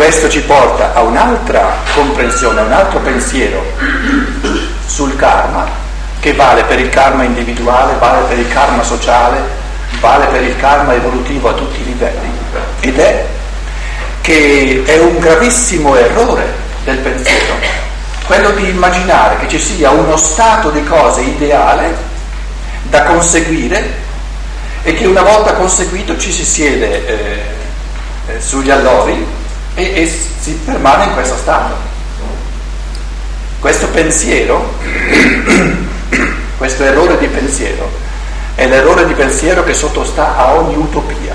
Questo ci porta a un'altra comprensione, a un altro pensiero sul karma, che vale per il karma individuale, vale per il karma sociale, vale per il karma evolutivo a tutti i livelli, ed è che è un gravissimo errore del pensiero, quello di immaginare che ci sia uno stato di cose ideale da conseguire e che una volta conseguito ci si siede eh, eh, sugli allori e, e si permane in questo stato. Questo pensiero, questo errore di pensiero, è l'errore di pensiero che sottostà a ogni utopia.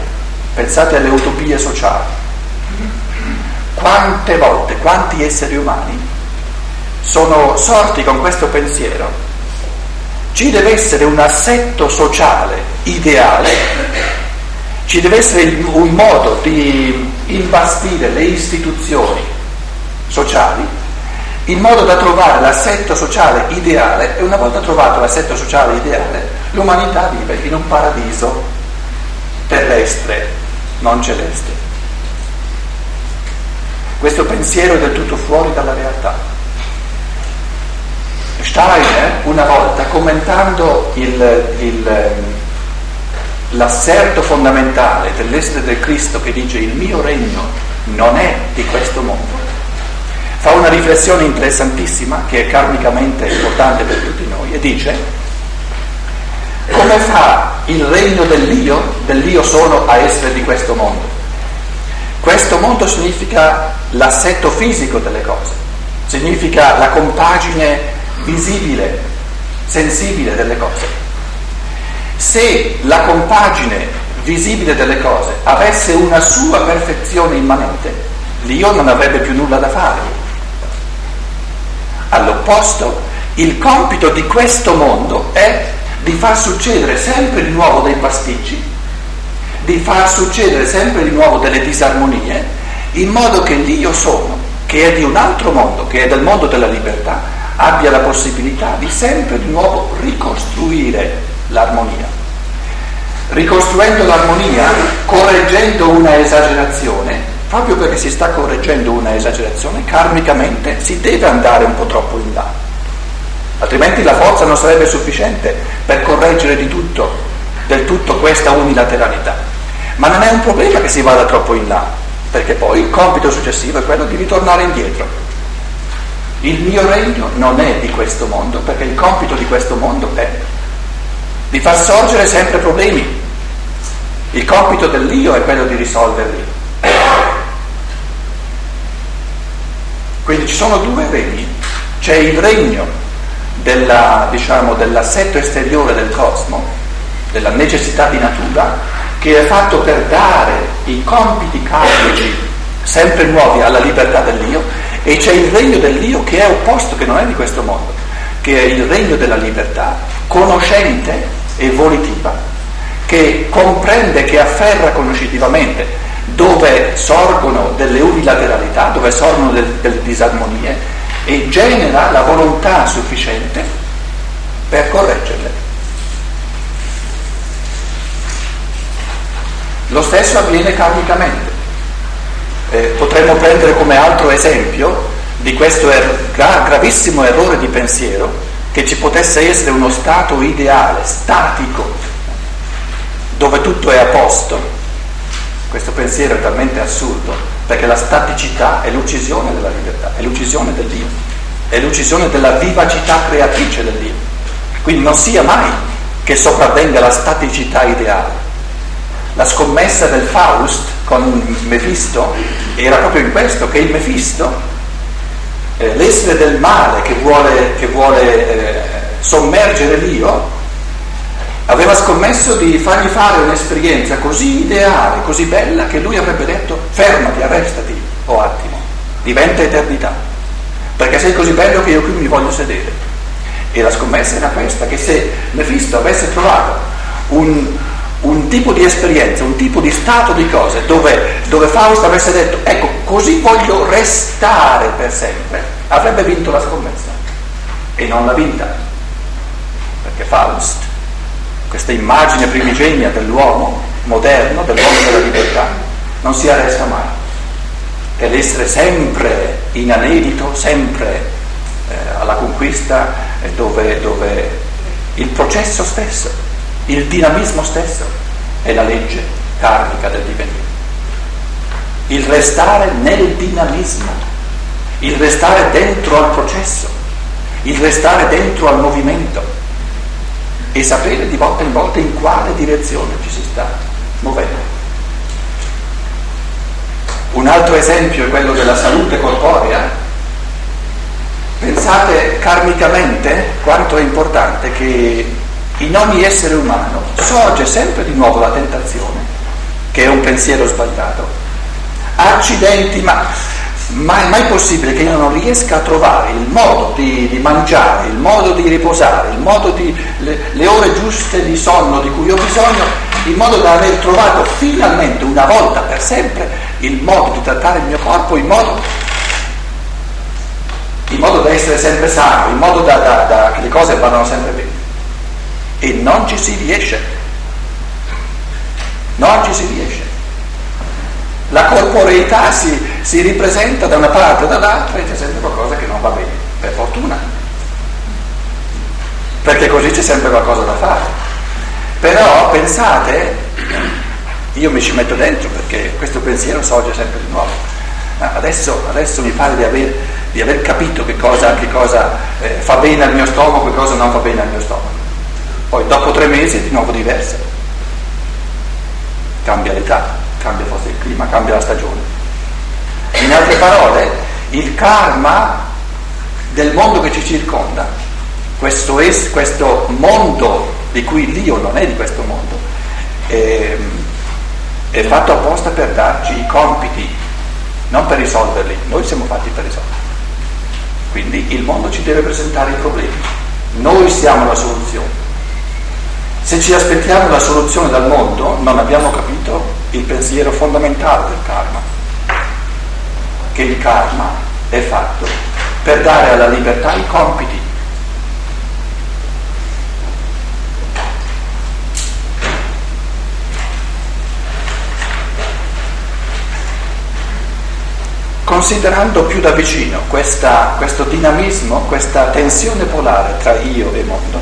Pensate alle utopie sociali. Quante volte, quanti esseri umani sono sorti con questo pensiero ci deve essere un assetto sociale ideale, ci deve essere un modo di imbastire le istituzioni sociali in modo da trovare l'assetto sociale ideale e una volta trovato l'assetto sociale ideale l'umanità vive in un paradiso terrestre, non celeste. Questo pensiero è del tutto fuori dalla realtà. Steiner una volta commentando il, il, l'asserto fondamentale dell'essere del Cristo che dice il mio regno non è di questo mondo, fa una riflessione interessantissima che è karmicamente importante per tutti noi e dice come fa il regno dell'io, dell'io sono a essere di questo mondo? Questo mondo significa l'assetto fisico delle cose, significa la compagine visibile, sensibile delle cose. Se la compagine visibile delle cose avesse una sua perfezione immanente, l'io non avrebbe più nulla da fare. All'opposto, il compito di questo mondo è di far succedere sempre di nuovo dei pasticci, di far succedere sempre di nuovo delle disarmonie, in modo che l'io sono, che è di un altro mondo, che è del mondo della libertà, abbia la possibilità di sempre di nuovo ricostruire l'armonia. Ricostruendo l'armonia, correggendo una esagerazione, proprio perché si sta correggendo una esagerazione, karmicamente si deve andare un po' troppo in là. Altrimenti la forza non sarebbe sufficiente per correggere di tutto, del tutto questa unilateralità. Ma non è un problema che si vada troppo in là, perché poi il compito successivo è quello di ritornare indietro. Il mio regno non è di questo mondo, perché il compito di questo mondo è di far sorgere sempre problemi. Il compito dell'io è quello di risolverli. Quindi ci sono due regni. C'è il regno della, diciamo, dell'assetto esteriore del cosmo, della necessità di natura, che è fatto per dare i compiti karmici sempre nuovi alla libertà dell'io e c'è il regno dell'io che è opposto, che non è di questo mondo, che è il regno della libertà, conoscente e volitiva, che comprende, che afferra conoscitivamente dove sorgono delle unilateralità, dove sorgono del, delle disarmonie e genera la volontà sufficiente per correggerle. Lo stesso avviene karmicamente eh, potremmo prendere come altro esempio di questo er- gra- gravissimo errore di pensiero che ci potesse essere uno stato ideale, statico, dove tutto è a posto. Questo pensiero è talmente assurdo perché la staticità è l'uccisione della libertà, è l'uccisione del Dio, è l'uccisione della vivacità creatrice del Dio. Quindi non sia mai che sopravvenga la staticità ideale. La scommessa del Faust con Mefisto era proprio in questo, che il Mefisto, eh, l'essere del male che vuole, che vuole eh, sommergere l'io, aveva scommesso di fargli fare un'esperienza così ideale, così bella, che lui avrebbe detto fermati, arrestati, o oh attimo, diventa eternità, perché sei così bello che io qui mi voglio sedere. E la scommessa era questa, che se Mefisto avesse trovato un, un tipo di esperienza, un tipo di stato di cose dove, dove Fausto avesse detto ecco così voglio restare per sempre, avrebbe vinto la scommessa e non l'ha vinta. Perché Faust, questa immagine primigenia dell'uomo moderno, dell'uomo della libertà, non si arresta mai. è l'essere sempre in anelito, sempre eh, alla conquista, eh, dove, dove il processo stesso, il dinamismo stesso è la legge karmica del divenire. Il restare nel dinamismo, il restare dentro al processo, il restare dentro al movimento e sapere di volta in volta in quale direzione ci si sta muovendo. Un altro esempio è quello della salute corporea. Pensate karmicamente quanto è importante che in ogni essere umano sorge sempre di nuovo la tentazione, che è un pensiero sbagliato. Accidenti, ma mai, mai possibile che io non riesca a trovare il modo di, di mangiare, il modo di riposare, il modo di, le, le ore giuste di sonno di cui ho bisogno, in modo da aver trovato finalmente una volta per sempre il modo di trattare il mio corpo, in modo, in modo da essere sempre sano, in modo da, da, da, che le cose vadano sempre bene. E non ci si riesce. Non ci si riesce. La corporeità si, si ripresenta da una parte o dall'altra e c'è sempre qualcosa che non va bene, per fortuna. Perché così c'è sempre qualcosa da fare. Però pensate, io mi ci metto dentro perché questo pensiero sorge sempre di nuovo. Adesso, adesso mi pare di aver, di aver, capito che cosa, che cosa eh, fa bene al mio stomaco e cosa non fa bene al mio stomaco. Poi dopo tre mesi è di nuovo diversa. Cambia l'età cambia forse il clima, cambia la stagione. In altre parole, il karma del mondo che ci circonda, questo, es, questo mondo di cui l'io non è di questo mondo, è, è fatto apposta per darci i compiti, non per risolverli, noi siamo fatti per risolverli. Quindi il mondo ci deve presentare i problemi, noi siamo la soluzione. Se ci aspettiamo la soluzione dal mondo, non abbiamo capito il pensiero fondamentale del karma, che il karma è fatto per dare alla libertà i compiti. Considerando più da vicino questa, questo dinamismo, questa tensione polare tra io e mondo,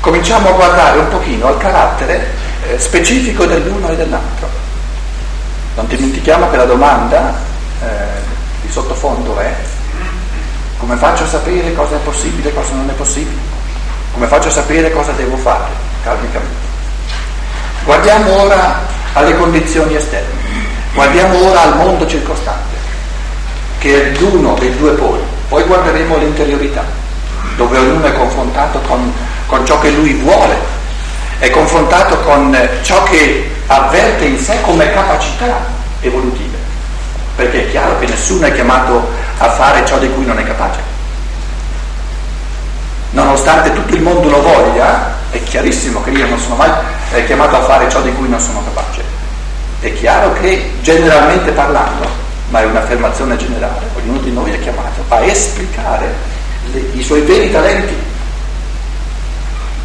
cominciamo a guardare un pochino al carattere eh, specifico dell'uno e dell'altro. Non dimentichiamo che la domanda eh, di sottofondo è come faccio a sapere cosa è possibile e cosa non è possibile? Come faccio a sapere cosa devo fare karmicamente? Guardiamo ora alle condizioni esterne, guardiamo ora al mondo circostante, che è l'uno dei due poli, poi guarderemo l'interiorità, dove ognuno è confrontato con con ciò che lui vuole, è confrontato con ciò che avverte in sé come capacità evolutive, perché è chiaro che nessuno è chiamato a fare ciò di cui non è capace. Nonostante tutto il mondo lo voglia, è chiarissimo che io non sono mai chiamato a fare ciò di cui non sono capace. È chiaro che generalmente parlando, ma è un'affermazione generale, ognuno di noi è chiamato a esplicare le, i suoi veri talenti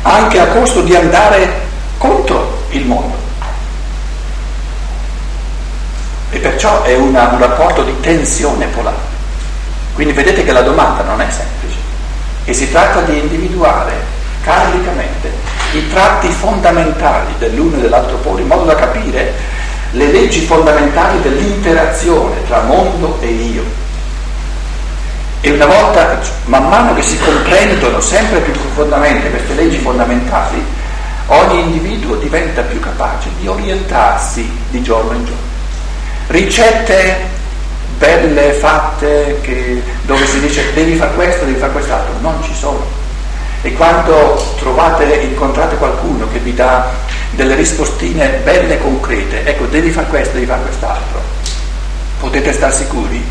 anche a costo di andare contro il mondo. E perciò è una, un rapporto di tensione polare. Quindi vedete che la domanda non è semplice e si tratta di individuare karmicamente i tratti fondamentali dell'uno e dell'altro polo in modo da capire le leggi fondamentali dell'interazione tra mondo e io e una volta, man mano che si comprendono sempre più profondamente queste leggi fondamentali, ogni individuo diventa più capace di orientarsi di giorno in giorno. Ricette belle fatte che, dove si dice devi fare questo, devi fare quest'altro, non ci sono. E quando trovate, incontrate qualcuno che vi dà delle rispostine belle concrete, ecco, devi fare questo, devi fare quest'altro, potete stare sicuri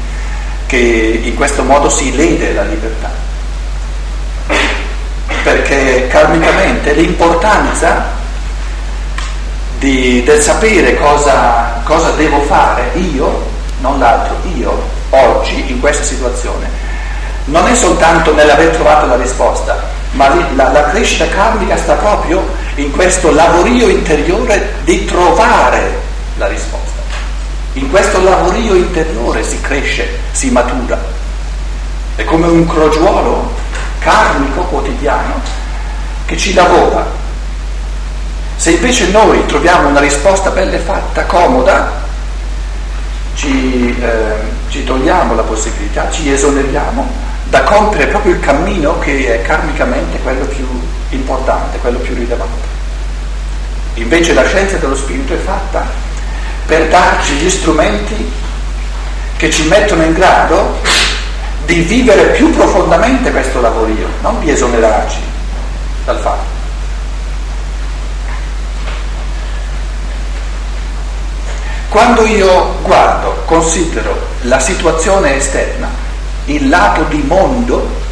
che in questo modo si lede la libertà. Perché karmicamente l'importanza di, del sapere cosa, cosa devo fare io, non l'altro, io, oggi, in questa situazione, non è soltanto nell'aver trovato la risposta, ma la, la crescita karmica sta proprio in questo lavorio interiore di trovare la risposta. in questo lavorio interiore si cresce, si matura. È come un crogiuolo karmico quotidiano che ci lavora. Se invece noi troviamo una risposta bella e fatta, comoda, ci, eh, ci togliamo la possibilità, ci esoneriamo da compiere proprio il cammino che è karmicamente quello più importante, quello più rilevante. Invece la scienza dello spirito è fatta per darci gli strumenti che ci mettono in grado di vivere più profondamente questo lavorio, non di esonerarci dal fatto. Quando io guardo, considero la situazione esterna, il lato di mondo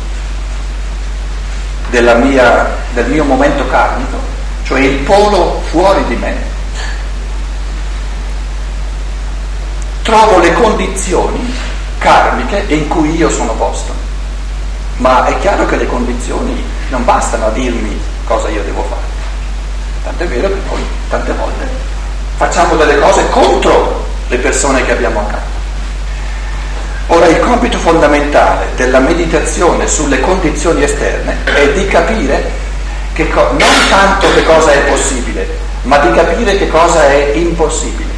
mia, del mio momento karmico, cioè il polo fuori di me, trovo le condizioni karmiche in cui io sono posto. Ma è chiaro che le condizioni non bastano a dirmi cosa io devo fare. Tant'è vero che noi tante volte facciamo delle cose contro le persone che abbiamo accanto. Ora il compito fondamentale della meditazione sulle condizioni esterne è di capire co- non tanto che cosa è possibile, ma di capire che cosa è impossibile.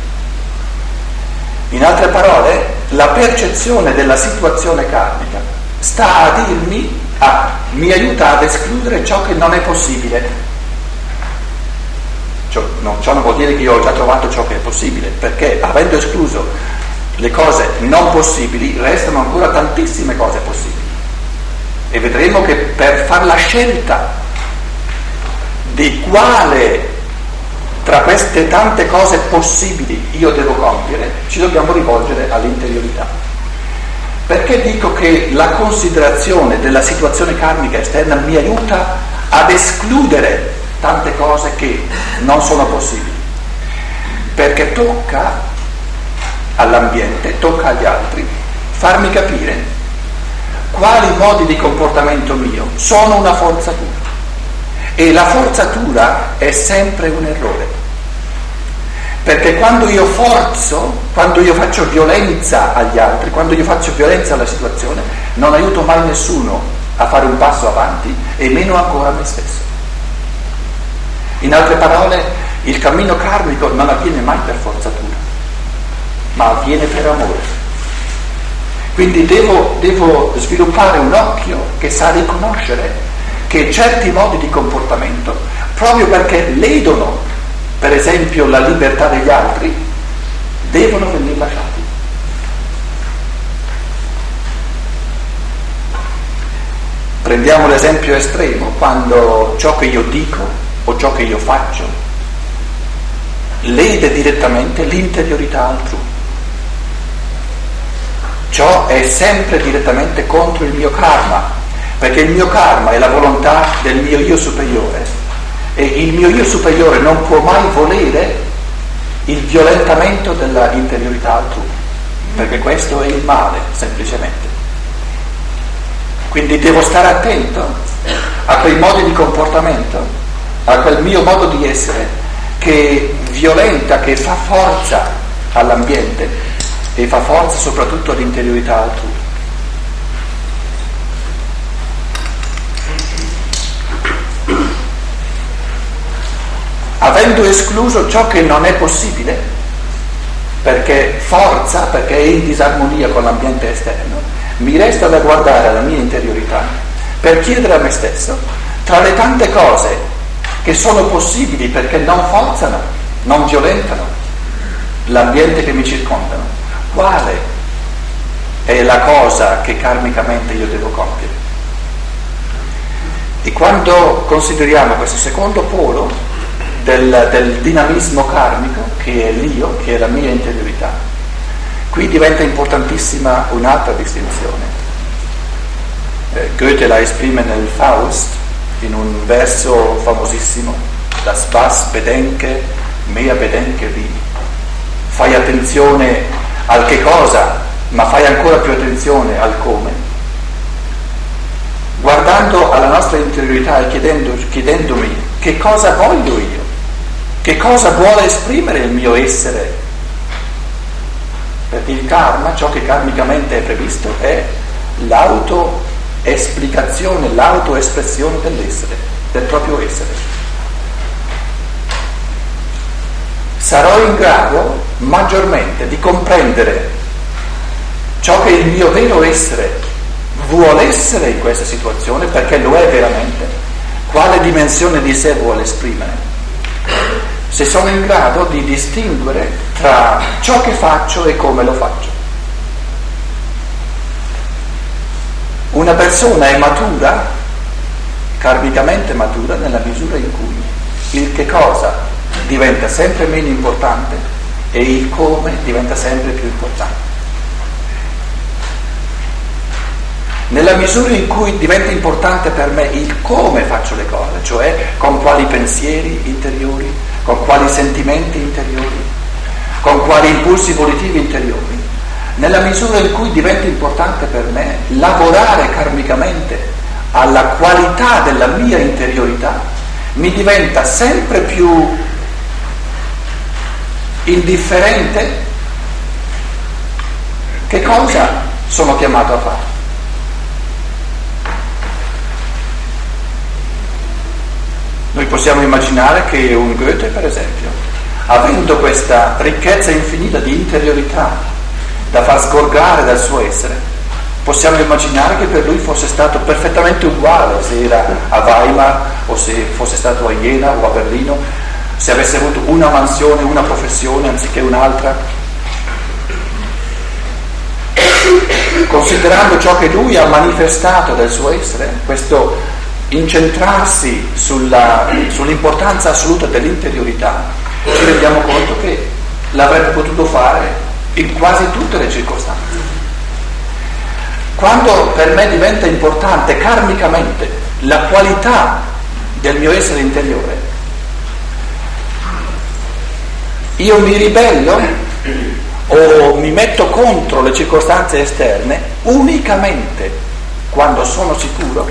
In altre parole, la percezione della situazione karmica sta a dirmi, ah, mi aiuta ad escludere ciò che non è possibile. Ciò, no, ciò non vuol dire che io ho già trovato ciò che è possibile, perché avendo escluso le cose non possibili, restano ancora tantissime cose possibili. E vedremo che per fare la scelta di quale tra queste tante cose possibili io devo compiere, ci dobbiamo rivolgere all'interiorità. Perché dico che la considerazione della situazione karmica esterna mi aiuta ad escludere tante cose che non sono possibili? Perché tocca all'ambiente, tocca agli altri, farmi capire quali modi di comportamento mio sono una forzatura e la forzatura è sempre un errore. Perché quando io forzo, quando io faccio violenza agli altri, quando io faccio violenza alla situazione, non aiuto mai nessuno a fare un passo avanti e meno ancora me stesso. In altre parole, il cammino karmico non avviene mai per forzatura, ma avviene per amore. Quindi devo, devo sviluppare un occhio che sa riconoscere che certi modi di comportamento, proprio perché ledono, per esempio, la libertà degli altri, devono venire lasciati. Prendiamo l'esempio estremo, quando ciò che io dico o ciò che io faccio lede direttamente l'interiorità altrui. Ciò è sempre direttamente contro il mio karma, perché il mio karma è la volontà del mio io superiore e il mio io superiore non può mai volere il violentamento della interiorità altrui, perché questo è il male, semplicemente. Quindi devo stare attento a quei modi di comportamento, a quel mio modo di essere che violenta, che fa forza all'ambiente e fa forza soprattutto all'interiorità altrui. avendo escluso ciò che non è possibile, perché forza, perché è in disarmonia con l'ambiente esterno, mi resta da guardare alla mia interiorità per chiedere a me stesso, tra le tante cose che sono possibili perché non forzano, non violentano l'ambiente che mi circondano, quale è la cosa che karmicamente io devo compiere? E quando consideriamo questo secondo polo, del, del dinamismo karmico che è l'io, che è la mia interiorità. Qui diventa importantissima un'altra distinzione. Eh, Goethe la esprime nel Faust in un verso famosissimo, das was bedenke, mea bedenke vi. Fai attenzione al che cosa, ma fai ancora più attenzione al come. Guardando alla nostra interiorità e chiedendo, chiedendomi che cosa voglio io, che cosa vuole esprimere il mio essere Perché il karma, ciò che karmicamente è previsto, è l'autoesplicazione, l'autoespressione dell'essere, del proprio essere. Sarò in grado maggiormente di comprendere ciò che il mio vero essere vuole essere in questa situazione, perché lo è veramente, quale dimensione di sé vuole esprimere se sono in grado di distinguere tra ciò che faccio e come lo faccio. Una persona è matura, karmicamente matura, nella misura in cui il che cosa diventa sempre meno importante e il come diventa sempre più importante. Nella misura in cui diventa importante per me il come faccio le cose, cioè con quali pensieri interiori, con quali sentimenti interiori, con quali impulsi volitivi interiori, nella misura in cui diventa importante per me lavorare karmicamente alla qualità della mia interiorità, mi diventa sempre più indifferente che cosa sono chiamato a fare. Noi possiamo immaginare che un Goethe, per esempio, avendo questa ricchezza infinita di interiorità da far sgorgare dal suo essere, possiamo immaginare che per lui fosse stato perfettamente uguale se era a Weimar o se fosse stato a Jena o a Berlino, se avesse avuto una mansione, una professione anziché un'altra. Considerando ciò che lui ha manifestato del suo essere, questo incentrarsi sulla, sull'importanza assoluta dell'interiorità, ci rendiamo conto che l'avrebbe potuto fare in quasi tutte le circostanze. Quando per me diventa importante karmicamente la qualità del mio essere interiore, io mi ribello o mi metto contro le circostanze esterne unicamente quando sono sicuro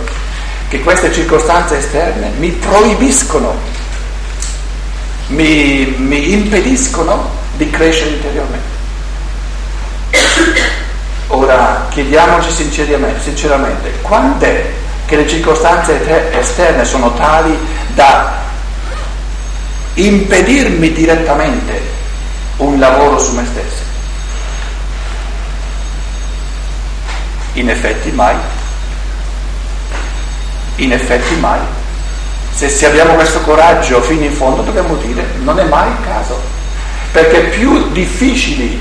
che queste circostanze esterne mi proibiscono, mi, mi impediscono di crescere interiormente. Ora chiediamoci sinceramente, sinceramente quando che le circostanze esterne sono tali da impedirmi direttamente un lavoro su me stesso? In effetti mai. In effetti mai. Se, se abbiamo questo coraggio fino in fondo dobbiamo dire non è mai il caso, perché più difficili,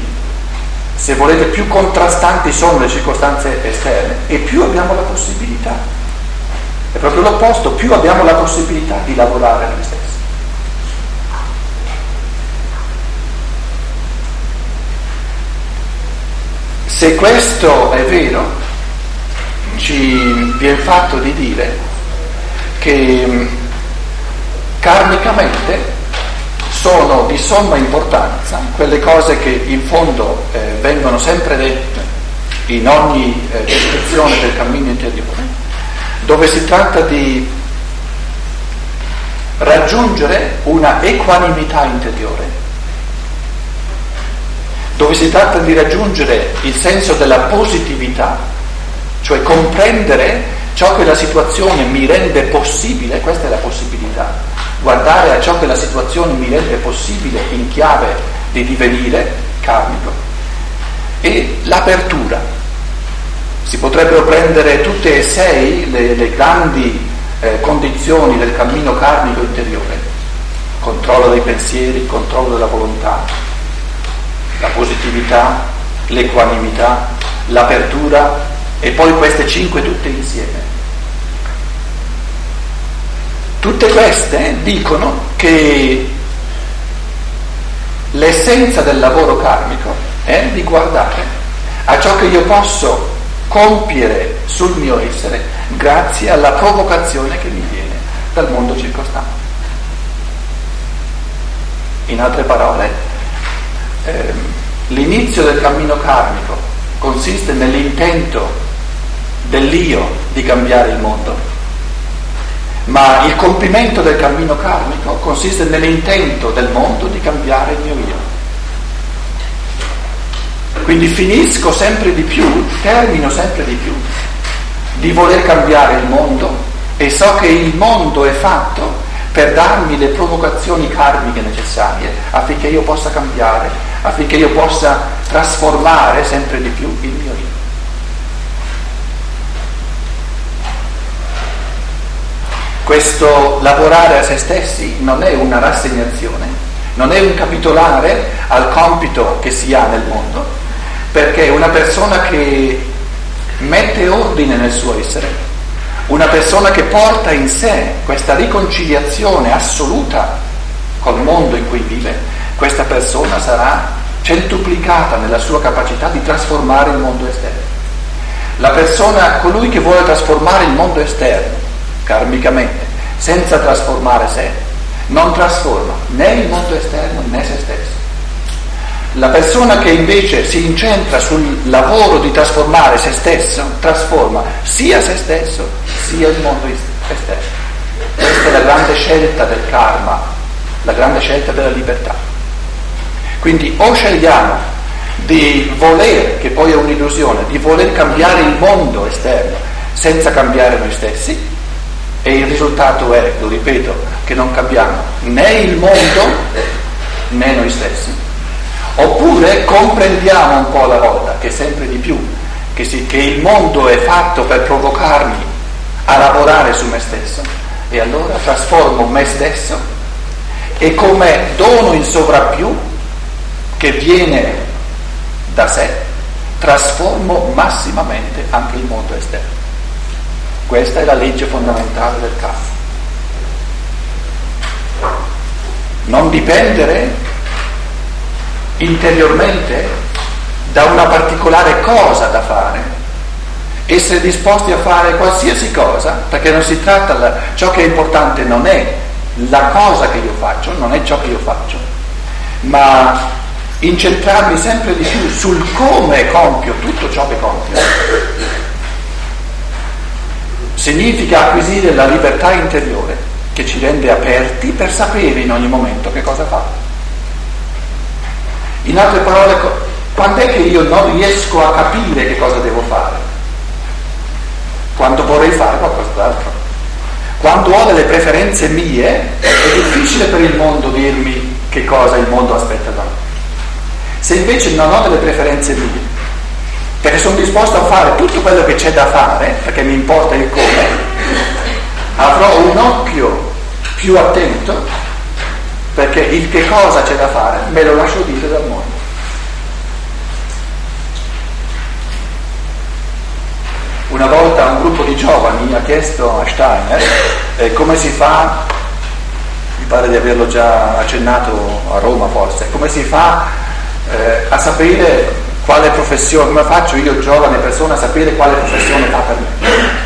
se volete, più contrastanti sono le circostanze esterne e più abbiamo la possibilità. È proprio l'opposto, più abbiamo la possibilità di lavorare noi stessi. Se questo è vero, ci viene fatto di dire che mm, karmicamente sono di somma importanza quelle cose che in fondo eh, vengono sempre dette in ogni eh, descrizione del cammino interiore, dove si tratta di raggiungere una equanimità interiore, dove si tratta di raggiungere il senso della positività cioè comprendere ciò che la situazione mi rende possibile, questa è la possibilità, guardare a ciò che la situazione mi rende possibile in chiave di divenire karmico e l'apertura. Si potrebbero prendere tutte e sei le, le grandi eh, condizioni del cammino karmico interiore, controllo dei pensieri, controllo della volontà, la positività, l'equanimità, l'apertura e poi queste cinque tutte insieme. Tutte queste dicono che l'essenza del lavoro karmico è di guardare a ciò che io posso compiere sul mio essere grazie alla provocazione che mi viene dal mondo circostante. In altre parole, ehm, l'inizio del cammino karmico consiste nell'intento dell'io di cambiare il mondo, ma il compimento del cammino karmico consiste nell'intento del mondo di cambiare il mio io. Quindi finisco sempre di più, termino sempre di più di voler cambiare il mondo e so che il mondo è fatto per darmi le provocazioni karmiche necessarie affinché io possa cambiare, affinché io possa trasformare sempre di più il mio io. Questo lavorare a se stessi non è una rassegnazione, non è un capitolare al compito che si ha nel mondo, perché una persona che mette ordine nel suo essere, una persona che porta in sé questa riconciliazione assoluta col mondo in cui vive, questa persona sarà centuplicata nella sua capacità di trasformare il mondo esterno. La persona, colui che vuole trasformare il mondo esterno, karmicamente, senza trasformare sé, non trasforma né il mondo esterno né se stesso. La persona che invece si incentra sul lavoro di trasformare se stesso, trasforma sia se stesso sia il mondo esterno. Questa è la grande scelta del karma, la grande scelta della libertà. Quindi o scegliamo di voler, che poi è un'illusione, di voler cambiare il mondo esterno senza cambiare noi stessi, e il risultato è, lo ripeto, che non cambiamo né il mondo né noi stessi Oppure comprendiamo un po' alla volta, che sempre di più, che, si, che il mondo è fatto per provocarmi a lavorare su me stesso e allora trasformo me stesso e come dono in sovrappiù che viene da sé, trasformo massimamente anche il mondo esterno. Questa è la legge fondamentale del caso. Non dipendere interiormente da una particolare cosa da fare, essere disposti a fare qualsiasi cosa, perché non si tratta, la, ciò che è importante non è la cosa che io faccio, non è ciò che io faccio, ma incentrarmi sempre di più sul come compio tutto ciò che compio. Significa acquisire la libertà interiore che ci rende aperti per sapere in ogni momento che cosa fare. In altre parole, quando è che io non riesco a capire che cosa devo fare? Quando vorrei fare qualcos'altro. Quando ho delle preferenze mie, è difficile per il mondo dirmi che cosa il mondo aspetta da me. Se invece non ho delle preferenze mie, perché sono disposto a fare tutto quello che c'è da fare, perché mi importa il come, avrò un occhio più attento perché il che cosa c'è da fare me lo lascio dire dal mondo. Una volta un gruppo di giovani ha chiesto a Steiner eh, come si fa, mi pare di averlo già accennato a Roma forse, come si fa eh, a sapere quale professione, come faccio io giovane persona a sapere quale professione fa per me.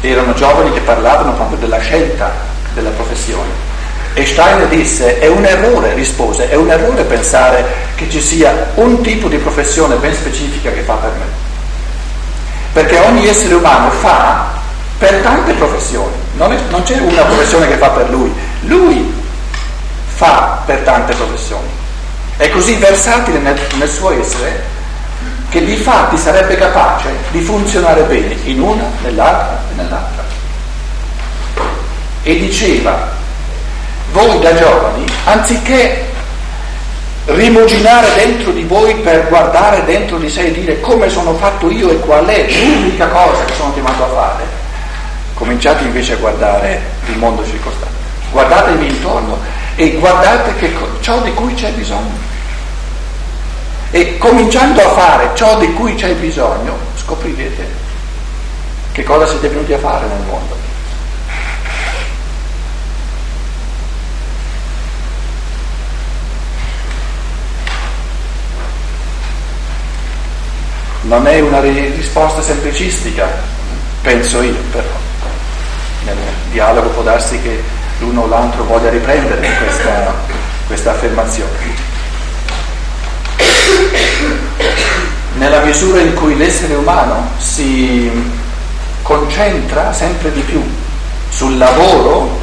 Erano giovani che parlavano proprio della scelta della professione. E Steiner disse, è un errore, rispose, è un errore pensare che ci sia un tipo di professione ben specifica che fa per me. Perché ogni essere umano fa per tante professioni, non, è, non c'è una professione che fa per lui, lui fa per tante professioni. È così versatile nel, nel suo essere che di fatti sarebbe capace di funzionare bene in una, nell'altra e nell'altra. E diceva, voi da giovani, anziché rimuginare dentro di voi per guardare dentro di sé e dire come sono fatto io e qual è l'unica cosa che sono chiamato a fare, cominciate invece a guardare il mondo circostante. Guardatevi intorno e guardate che, ciò di cui c'è bisogno. E cominciando a fare ciò di cui c'è bisogno, scoprirete che cosa siete venuti a fare nel mondo. Non è una risposta semplicistica, penso io, però nel dialogo può darsi che l'uno o l'altro voglia riprendere questa, questa affermazione. Nella misura in cui l'essere umano si concentra sempre di più sul lavoro,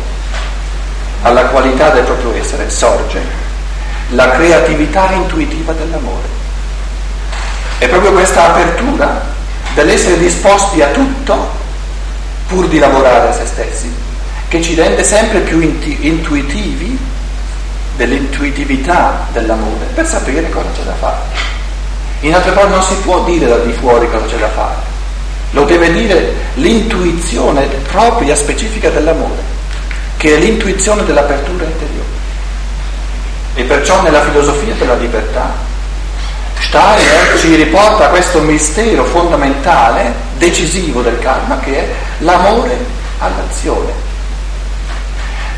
alla qualità del proprio essere, sorge la creatività intuitiva dell'amore. È proprio questa apertura dell'essere disposti a tutto pur di lavorare a se stessi, che ci rende sempre più intuitivi dell'intuitività dell'amore per sapere cosa c'è da fare. In altre parole non si può dire da di fuori cosa c'è da fare, lo deve dire l'intuizione propria, specifica dell'amore, che è l'intuizione dell'apertura interiore. E perciò nella filosofia della libertà Steiner ci riporta a questo mistero fondamentale, decisivo del karma, che è l'amore all'azione.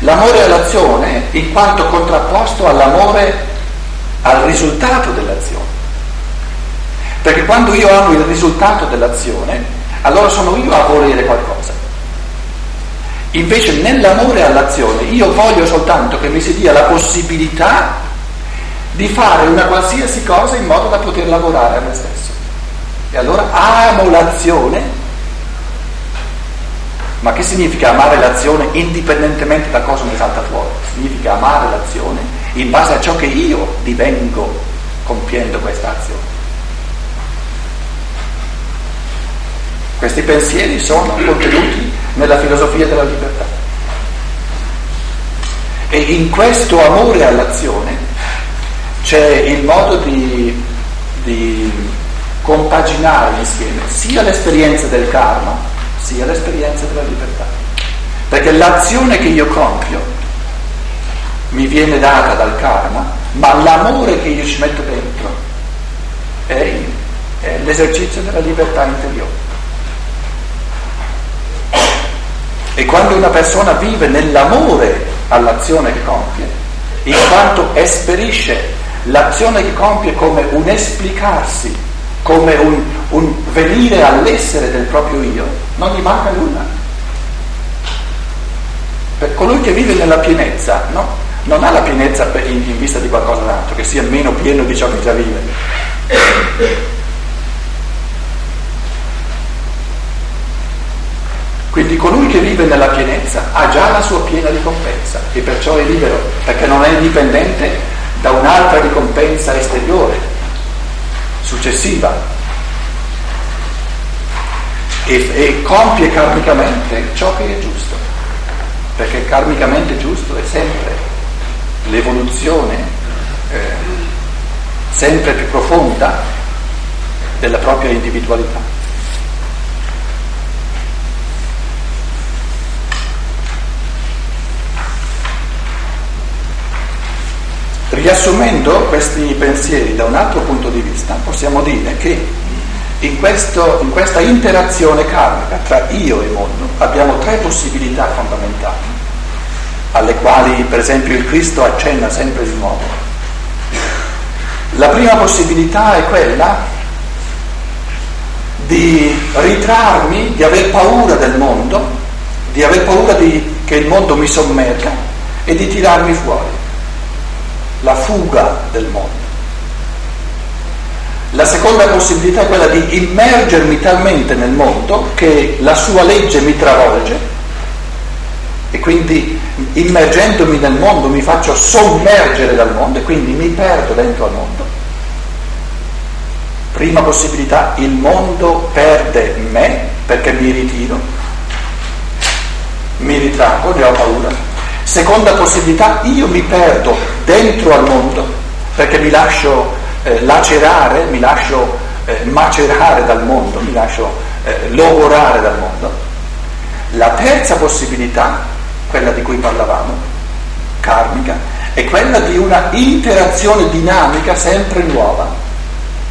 L'amore all'azione in quanto contrapposto all'amore al risultato dell'azione. Perché quando io amo il risultato dell'azione, allora sono io a volere qualcosa. Invece nell'amore all'azione io voglio soltanto che mi si dia la possibilità di fare una qualsiasi cosa in modo da poter lavorare a me stesso. E allora amo l'azione, ma che significa amare l'azione indipendentemente da cosa mi salta fuori? Significa amare l'azione in base a ciò che io divengo compiendo questa azione. Questi pensieri sono contenuti nella filosofia della libertà. E in questo amore all'azione c'è il modo di, di compaginare insieme sia l'esperienza del karma sia l'esperienza della libertà. Perché l'azione che io compio mi viene data dal karma, ma l'amore che io ci metto dentro è, è l'esercizio della libertà interiore. E quando una persona vive nell'amore all'azione che compie, in quanto esperisce l'azione che compie come un esplicarsi, come un, un venire all'essere del proprio io, non gli manca nulla. Per colui che vive nella pienezza, no? non ha la pienezza in, in vista di qualcosa d'altro, che sia meno pieno di ciò che già vive. Quindi colui che vive nella pienezza ha già la sua piena ricompensa e perciò è libero, perché non è dipendente da un'altra ricompensa esteriore, successiva. E, e compie karmicamente ciò che è giusto, perché karmicamente giusto è sempre l'evoluzione eh, sempre più profonda della propria individualità. Riassumendo questi pensieri da un altro punto di vista, possiamo dire che in, questo, in questa interazione karmica tra io e mondo abbiamo tre possibilità fondamentali, alle quali per esempio il Cristo accenna sempre di nuovo. La prima possibilità è quella di ritrarmi, di aver paura del mondo, di aver paura di, che il mondo mi sommerga e di tirarmi fuori la fuga del mondo. La seconda possibilità è quella di immergermi talmente nel mondo che la sua legge mi travolge e quindi immergendomi nel mondo mi faccio sommergere dal mondo e quindi mi perdo dentro al mondo. Prima possibilità, il mondo perde me perché mi ritiro, mi ritraggo, ne ho paura. Seconda possibilità, io mi perdo dentro al mondo perché mi lascio eh, lacerare, mi lascio eh, macerare dal mondo, mi lascio eh, logorare dal mondo. La terza possibilità, quella di cui parlavamo, karmica, è quella di una interazione dinamica sempre nuova,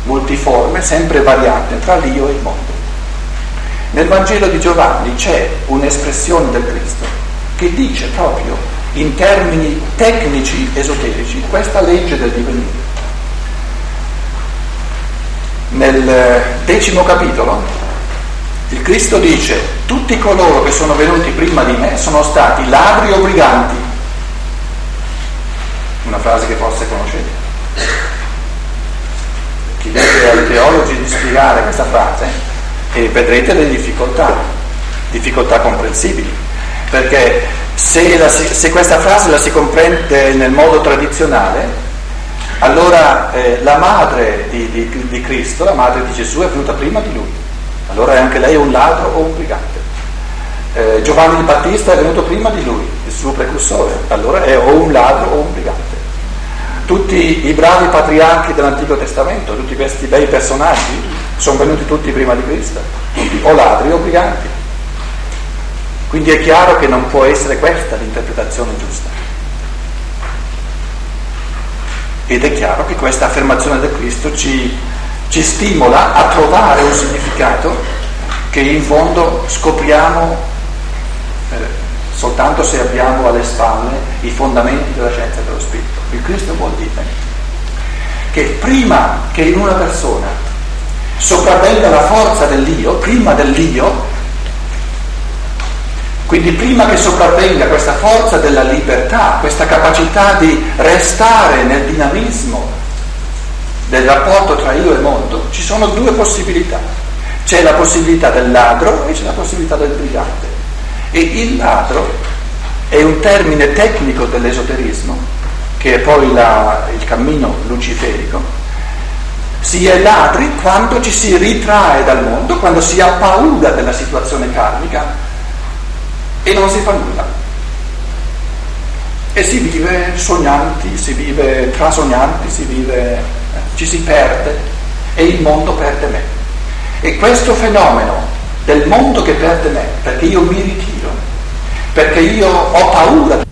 multiforme, sempre variante tra l'io e il mondo. Nel Vangelo di Giovanni c'è un'espressione del Cristo che dice proprio in termini tecnici esoterici questa legge del divenire. Nel decimo capitolo il Cristo dice tutti coloro che sono venuti prima di me sono stati ladri o briganti. Una frase che forse conoscete. Chiedete ai teologi di spiegare questa frase e vedrete le difficoltà, difficoltà comprensibili perché se, la, se, questa frase la si comprende nel modo tradizionale, allora eh, la madre di, di, di, Cristo, la madre di Gesù è venuta prima di lui, allora è anche lei un ladro o un brigante. Eh, Giovanni il Battista è venuto prima di lui, il suo precursore, allora è o un ladro o un brigante. Tutti i bravi patriarchi dell'Antico Testamento, tutti questi bei personaggi, sono venuti tutti prima di Cristo, tutti o ladri o briganti. Quindi è chiaro che non può essere questa l'interpretazione giusta. Ed è chiaro che questa affermazione del Cristo ci, ci stimola a trovare un significato che in fondo scopriamo eh, soltanto se abbiamo alle spalle i fondamenti della scienza dello Spirito. Il Cristo vuol dire che prima che in una persona sopravvenga la forza dell'io, prima dell'io, quindi prima che sopravvenga questa forza della libertà, questa capacità di restare nel dinamismo del rapporto tra io e mondo, ci sono due possibilità. C'è la possibilità del ladro e c'è la possibilità del brigante. E il ladro è un termine tecnico dell'esoterismo, che è poi la, il cammino luciferico. Si è ladri quando ci si ritrae dal mondo, quando si ha paura della situazione karmica, e non si fa nulla. E si vive sognanti, si vive trasognanti, si vive, eh, ci si perde e il mondo perde me. E questo fenomeno del mondo che perde me, perché io mi ritiro, perché io ho paura